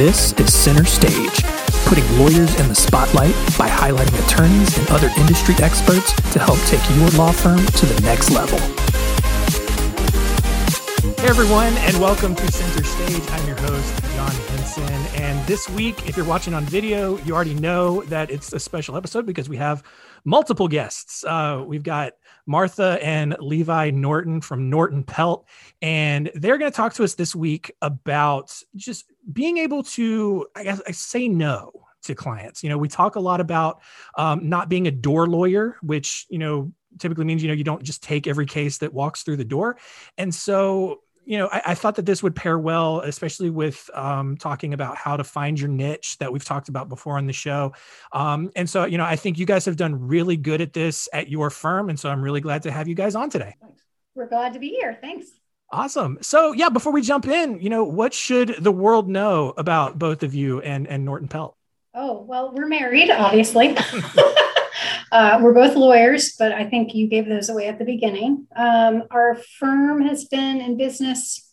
This is Center Stage, putting lawyers in the spotlight by highlighting attorneys and other industry experts to help take your law firm to the next level. Hey everyone, and welcome to Center Stage. I'm your host, John Henson. And this week, if you're watching on video, you already know that it's a special episode because we have multiple guests. Uh, we've got Martha and Levi Norton from Norton Pelt, and they're going to talk to us this week about just being able to, I guess, I say no to clients. You know, we talk a lot about um, not being a door lawyer, which you know typically means you know you don't just take every case that walks through the door, and so you know, I, I, thought that this would pair well, especially with um, talking about how to find your niche that we've talked about before on the show. Um, and so, you know, I think you guys have done really good at this at your firm. And so I'm really glad to have you guys on today. Thanks. We're glad to be here. Thanks. Awesome. So, yeah, before we jump in, you know, what should the world know about both of you and, and Norton Pelt? Oh, well, we're married, obviously. Uh, we're both lawyers, but I think you gave those away at the beginning. Um, our firm has been in business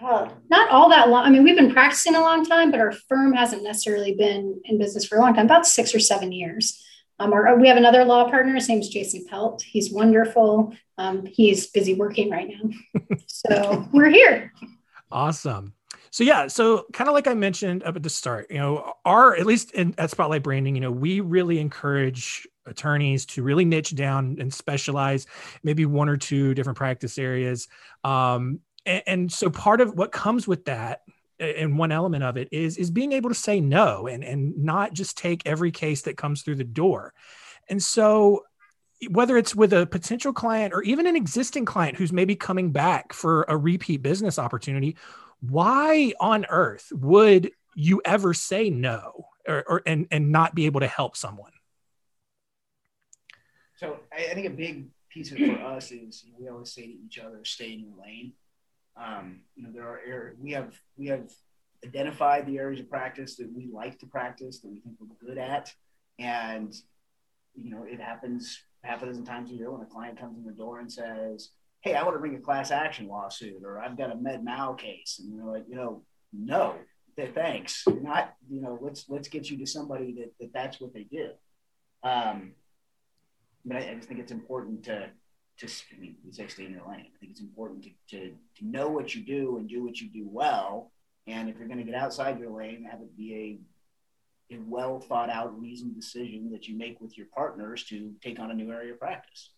uh, not all that long. I mean, we've been practicing a long time, but our firm hasn't necessarily been in business for a long time, about six or seven years. Um, our, we have another law partner. His name is Jason Pelt. He's wonderful. Um, he's busy working right now. so we're here. Awesome. So yeah, so kind of like I mentioned up at the start, you know, our at least in, at Spotlight Branding, you know, we really encourage attorneys to really niche down and specialize maybe one or two different practice areas. Um, and, and, so part of what comes with that and one element of it is is being able to say no and and not just take every case that comes through the door. And so whether it's with a potential client or even an existing client who's maybe coming back for a repeat business opportunity why on earth would you ever say no or, or and and not be able to help someone so I, I think a big piece of for us is we always say to each other, stay in your lane. Um, you know, there are areas we have we have identified the areas of practice that we like to practice that we think we're good at, and you know, it happens half a dozen times a year when a client comes in the door and says, "Hey, I want to bring a class action lawsuit," or "I've got a med mal case," and you're like, you know, no, thanks, you're not. You know, let's let's get you to somebody that, that that's what they do. Um, but I, I, just think it's important to to I mean, we say stay in your lane. I think it's important to, to to know what you do and do what you do well. And if you're going to get outside your lane, have it be a a well thought out, reasoned decision that you make with your partners to take on a new area of practice.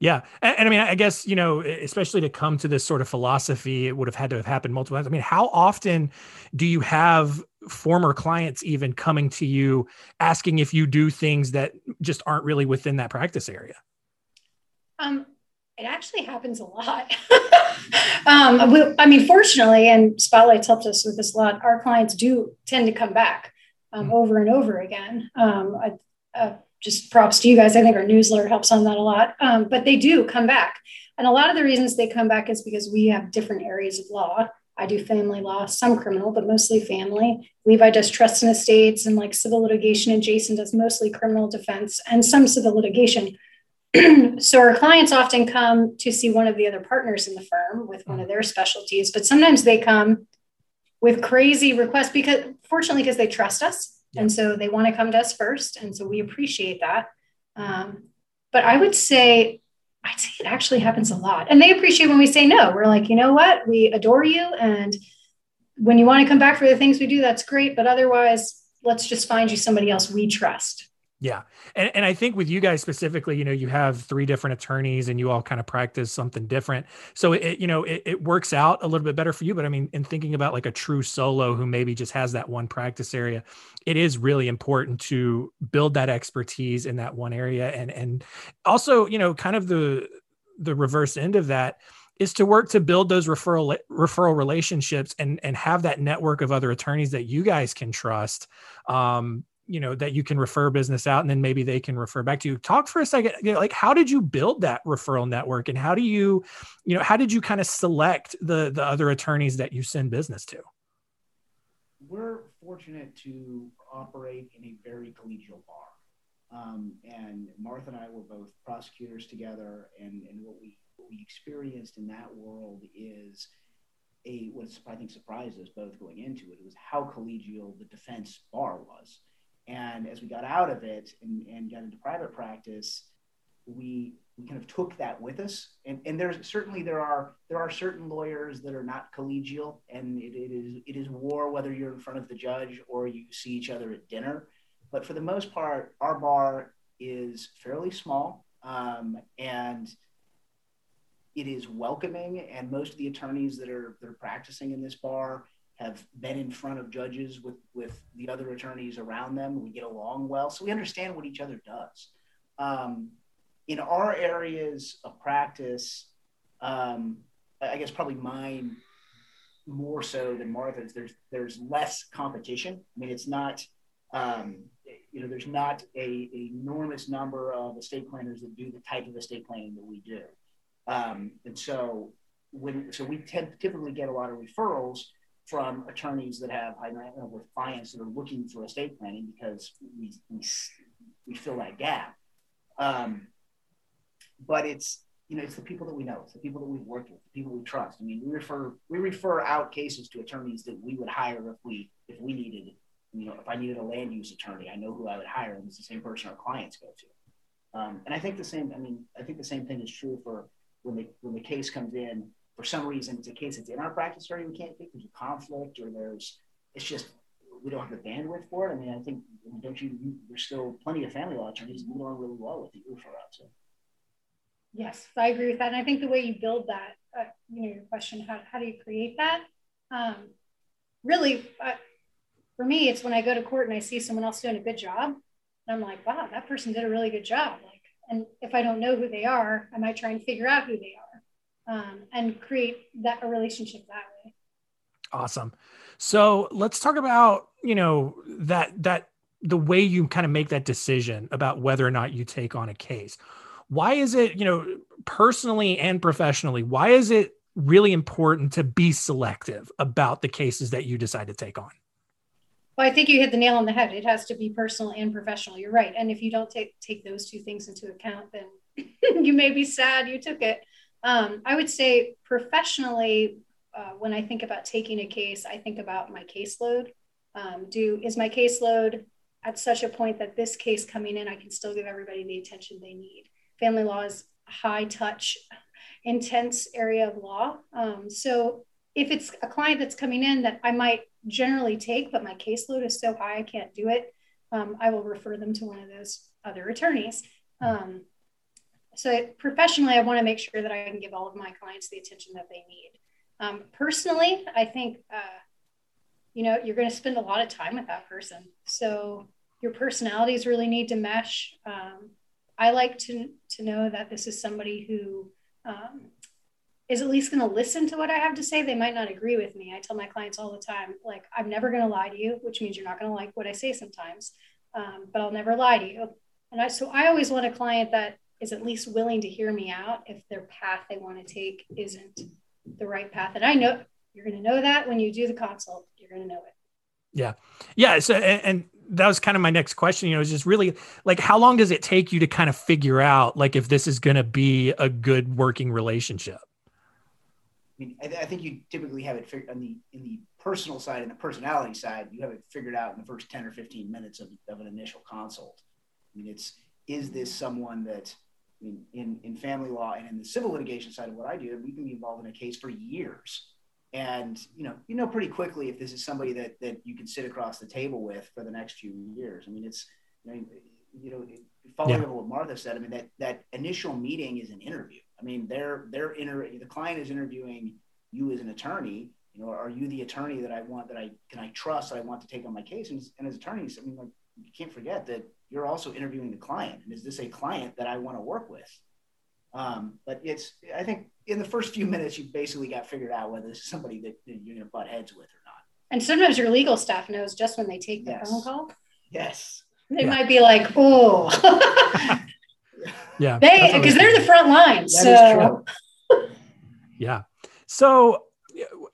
Yeah. And, and, I mean, I guess, you know, especially to come to this sort of philosophy, it would have had to have happened multiple times. I mean, how often do you have former clients even coming to you asking if you do things that just aren't really within that practice area? Um, it actually happens a lot. um, we, I mean, fortunately, and Spotlight's helped us with this a lot, our clients do tend to come back um, mm-hmm. over and over again. Um, just props to you guys. I think our newsletter helps on that a lot. Um, but they do come back. And a lot of the reasons they come back is because we have different areas of law. I do family law, some criminal, but mostly family. Levi does trust and estates and like civil litigation, and Jason does mostly criminal defense and some civil litigation. so our clients often come to see one of the other partners in the firm with one of their specialties, but sometimes they come with crazy requests because fortunately because they trust us yeah. And so they want to come to us first. And so we appreciate that. Um, but I would say, I'd say it actually happens a lot. And they appreciate when we say no. We're like, you know what? We adore you. And when you want to come back for the things we do, that's great. But otherwise, let's just find you somebody else we trust. Yeah. And, and I think with you guys specifically, you know, you have three different attorneys and you all kind of practice something different. So it, you know, it, it works out a little bit better for you. But I mean, in thinking about like a true solo who maybe just has that one practice area, it is really important to build that expertise in that one area. And, and also, you know, kind of the, the reverse end of that is to work to build those referral referral relationships and and have that network of other attorneys that you guys can trust um, you know that you can refer business out and then maybe they can refer back to you. Talk for a second you know, like how did you build that referral network and how do you you know how did you kind of select the the other attorneys that you send business to? We're fortunate to operate in a very collegial bar. Um, and martha and i were both prosecutors together and and what we what we experienced in that world is a what I think surprised us both going into it was how collegial the defense bar was. And as we got out of it and, and got into private practice, we we kind of took that with us. And, and there's certainly there are there are certain lawyers that are not collegial, and it, it is it is war whether you're in front of the judge or you see each other at dinner. But for the most part, our bar is fairly small, um, and it is welcoming. And most of the attorneys that are that are practicing in this bar have been in front of judges with with the other attorneys around them. We get along well, so we understand what each other does. Um, in our areas of practice, um, I guess probably mine more so than Martha's. There's there's less competition. I mean, it's not um, you know there's not a, a, enormous number of estate planners that do the type of estate planning that we do, um, and so when so we tend typically get a lot of referrals from attorneys that have high net worth clients that are looking for estate planning because we we, we fill that gap. Um, but it's you know it's the people that we know, it's the people that we've worked with, the people we trust. I mean, we refer we refer out cases to attorneys that we would hire if we if we needed you know if I needed a land use attorney, I know who I would hire, and it's the same person our clients go to. Um, and I think the same. I mean, I think the same thing is true for when the when the case comes in. For some reason, it's a case that's in our practice area we can't take. There's a conflict, or there's it's just we don't have the bandwidth for it. I mean, I think don't you? you there's still plenty of family law attorneys who along really well with the refer out. So. Yes, I agree with that. And I think the way you build that, uh, you know, your question, how, how do you create that? Um, really, uh, for me, it's when I go to court and I see someone else doing a good job. And I'm like, wow, that person did a really good job. Like, and if I don't know who they are, I might try and figure out who they are um, and create that a relationship that way. Awesome. So let's talk about, you know, that, that, the way you kind of make that decision about whether or not you take on a case. Why is it you know personally and professionally why is it really important to be selective about the cases that you decide to take on? Well i think you hit the nail on the head. It has to be personal and professional. You're right. And if you don't take take those two things into account then you may be sad you took it um, i would say professionally uh, when i think about taking a case i think about my caseload um, do is my caseload at such a point that this case coming in i can still give everybody the attention they need family law is high touch, intense area of law. Um, so if it's a client that's coming in that I might generally take, but my caseload is so high I can't do it, um, I will refer them to one of those other attorneys. Um, so professionally, I want to make sure that I can give all of my clients the attention that they need. Um, personally, I think uh, you know you're going to spend a lot of time with that person, so your personalities really need to mesh. Um, I like to, to know that this is somebody who um, is at least going to listen to what I have to say. They might not agree with me. I tell my clients all the time, like, I'm never going to lie to you, which means you're not going to like what I say sometimes, um, but I'll never lie to you. And I, so I always want a client that is at least willing to hear me out if their path they want to take isn't the right path. And I know you're going to know that when you do the consult, you're going to know it. Yeah. Yeah. So, and, and that was kind of my next question. You know, is just really like, how long does it take you to kind of figure out like if this is going to be a good working relationship? I mean, I, th- I, think you typically have it figured on the in the personal side and the personality side. You have it figured out in the first ten or fifteen minutes of, of an initial consult. I mean, it's is this someone that I mean, in in family law and in the civil litigation side of what I do, we can be involved in a case for years. And you know you know pretty quickly if this is somebody that that you can sit across the table with for the next few years. I mean it's you know, you know following yeah. what martha said i mean that that initial meeting is an interview. I mean they're they're inter the client is interviewing you as an attorney. You know are you the attorney that i want that i can i trust that i want to take on my case? And, and as attorneys i mean like you can't forget that you're also interviewing the client and is this a client that i want to work with um, but it's, I think in the first few minutes, you basically got figured out whether this is somebody that you're going to butt heads with or not. And sometimes your legal staff knows just when they take the yes. phone call. Yes. They yeah. might be like, oh. yeah. They, because they're the front line. so. yeah. So,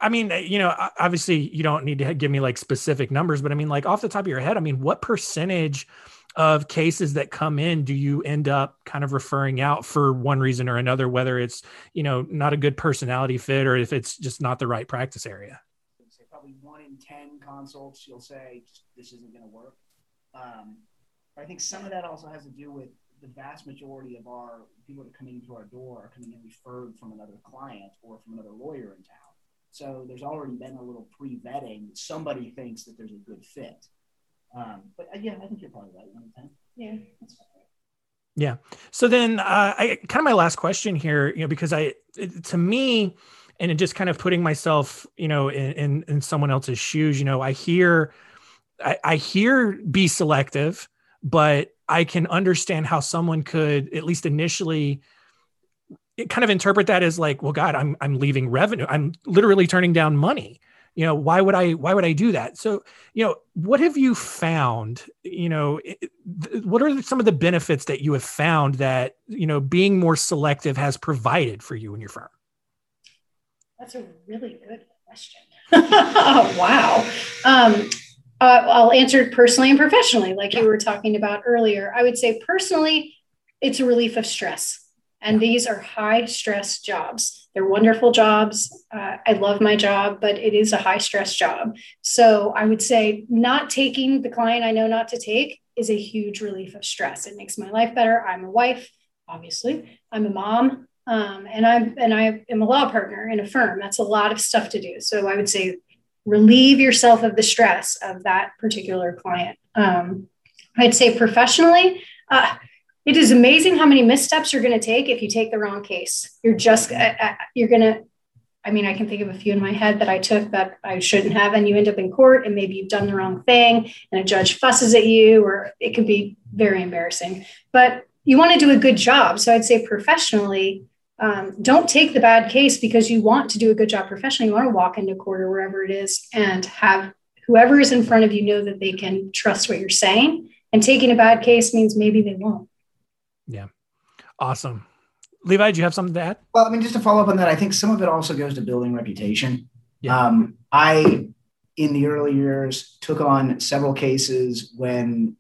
I mean, you know, obviously you don't need to give me like specific numbers, but I mean, like off the top of your head, I mean, what percentage of cases that come in do you end up kind of referring out for one reason or another, whether it's, you know, not a good personality fit or if it's just not the right practice area? Probably one in 10 consults, you'll say, this isn't going to work. Um, I think some of that also has to do with the vast majority of our people that are coming into our door are coming in referred from another client or from another lawyer in town. So there's already been a little pre-vetting. Somebody thinks that there's a good fit. Um, but uh, yeah, I think you're probably right. One. Yeah, that's Yeah. So then, uh, I kind of my last question here, you know, because I, it, to me, and it just kind of putting myself, you know, in, in, in someone else's shoes, you know, I hear, I, I hear be selective, but I can understand how someone could at least initially kind of interpret that as like, well, God, I'm I'm leaving revenue. I'm literally turning down money. You know, why would I why would I do that? So, you know, what have you found? You know, what are some of the benefits that you have found that you know being more selective has provided for you and your firm? That's a really good question. wow. Um, uh, I'll answer it personally and professionally, like you were talking about earlier. I would say personally, it's a relief of stress. And these are high stress jobs. They're wonderful jobs. Uh, I love my job, but it is a high stress job. So I would say not taking the client I know not to take is a huge relief of stress. It makes my life better. I'm a wife, obviously. I'm a mom, um, and I'm and I am a law partner in a firm. That's a lot of stuff to do. So I would say relieve yourself of the stress of that particular client. Um, I'd say professionally, uh, it is amazing how many missteps you're going to take if you take the wrong case. You're just, uh, uh you're going to, I mean, I can think of a few in my head that I took that I shouldn't have, and you end up in court and maybe you've done the wrong thing and a judge fusses at you, or it could be very embarrassing. But you want to do a good job. So I'd say professionally, um, don't take the bad case because you want to do a good job professionally. You want to walk into court or wherever it is and have whoever is in front of you know that they can trust what you're saying. And taking a bad case means maybe they won't. Yeah. Awesome. Levi, do you have something to add? Well, I mean, just to follow up on that, I think some of it also goes to building reputation. Yeah. Um, I, in the early years, took on several cases when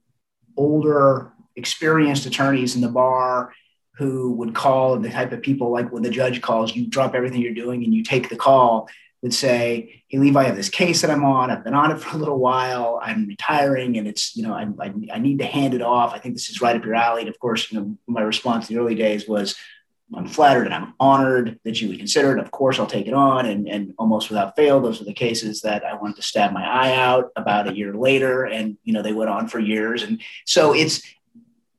older, experienced attorneys in the bar who would call the type of people like when the judge calls, you drop everything you're doing and you take the call, would say, Hey, Levi, I have this case that I'm on. I've been on it for a little while. I'm retiring and it's, you know, I, I, I need to hand it off. I think this is right up your alley. And of course, you know, my response in the early days was, I'm flattered and I'm honored that you would consider it. Of course, I'll take it on. And, and almost without fail, those are the cases that I wanted to stab my eye out about a year later. And, you know, they went on for years. And so it's,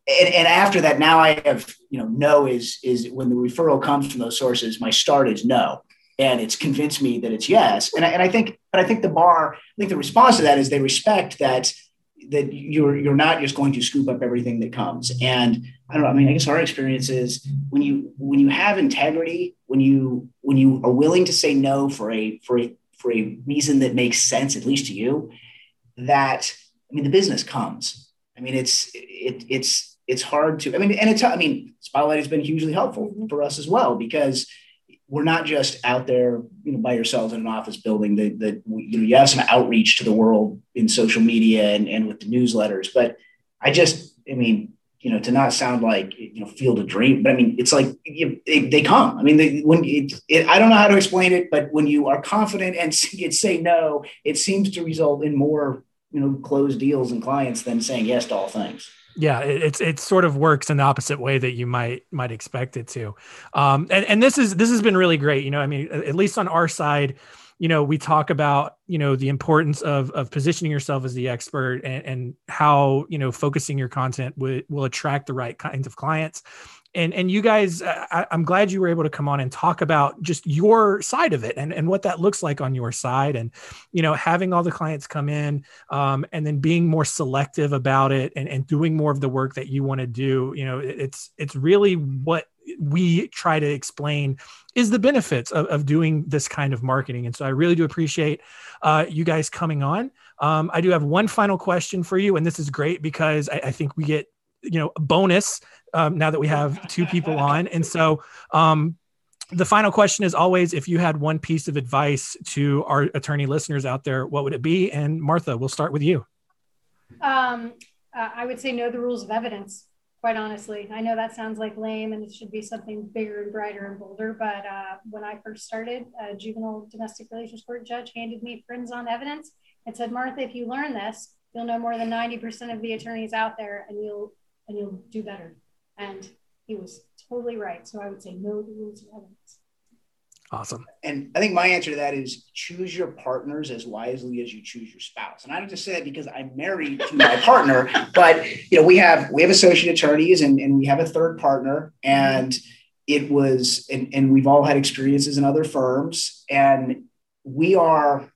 and, and after that, now I have, you know, no is is when the referral comes from those sources, my start is no. And it's convinced me that it's yes. And I, and I think, but I think the bar, I think the response to that is they respect that that you're you're not just going to scoop up everything that comes. And I don't know. I mean, I guess our experience is when you when you have integrity, when you when you are willing to say no for a for a for a reason that makes sense, at least to you, that I mean, the business comes. I mean, it's it, it's it's hard to, I mean, and it's, I mean, Spotlight has been hugely helpful for us as well because we're not just out there, you know, by yourselves in an office building. That that you know, you have some outreach to the world in social media and, and with the newsletters. But I just, I mean, you know, to not sound like you know, field of dream, but I mean, it's like you, they, they come. I mean, they, when it, it, I don't know how to explain it, but when you are confident and say no, it seems to result in more, you know, closed deals and clients than saying yes to all things yeah it's it sort of works in the opposite way that you might might expect it to. Um and, and this is this has been really great you know i mean at least on our side you know we talk about you know the importance of of positioning yourself as the expert and, and how you know focusing your content will, will attract the right kinds of clients and and you guys I, am glad you were able to come on and talk about just your side of it and, and what that looks like on your side and you know having all the clients come in um, and then being more selective about it and, and doing more of the work that you want to do you know it's it's really what we try to explain is the benefits of, of doing this kind of marketing. And so i really do appreciate uh, you guys coming on. Um, i do have one final question for you and this is great because I, I think we get you know bonus um, now that we have two people on. And so, um, the final question is always if you had one piece of advice to our attorney listeners out there, what would it be? And Martha, we'll start with you. Um, uh, I would say know the rules of evidence. Quite honestly, I know that sounds like lame, and it should be something bigger and brighter and bolder. But uh, when I first started, a juvenile domestic relations court judge handed me Friend's on evidence and said, "Martha, if you learn this, you'll know more than ninety percent of the attorneys out there, and you'll and you'll do better." And he was totally right. So I would say know the rules of evidence. Awesome. And I think my answer to that is choose your partners as wisely as you choose your spouse. And I don't just say that because I'm married to my partner, but you know, we have we have associate attorneys and, and we have a third partner. And it was and, and we've all had experiences in other firms. And we are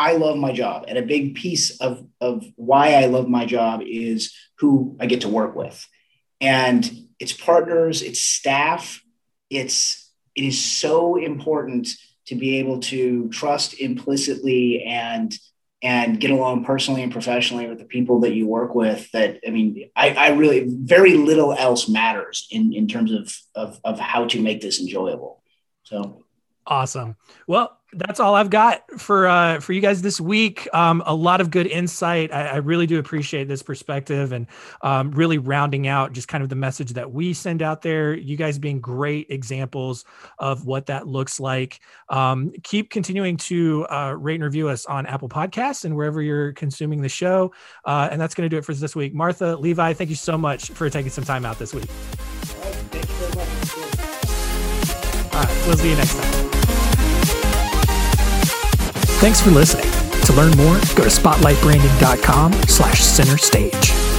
I love my job. And a big piece of, of why I love my job is who I get to work with. And it's partners, it's staff, it's it is so important to be able to trust implicitly and and get along personally and professionally with the people that you work with that i mean i, I really very little else matters in in terms of, of of how to make this enjoyable so awesome well that's all I've got for uh, for you guys this week. Um, a lot of good insight. I, I really do appreciate this perspective and um, really rounding out just kind of the message that we send out there. You guys being great examples of what that looks like. Um, keep continuing to uh, rate and review us on Apple Podcasts and wherever you're consuming the show. Uh, and that's going to do it for this week. Martha, Levi, thank you so much for taking some time out this week. All right, we'll see you next time. Thanks for listening. To learn more, go to spotlightbranding.com slash center stage.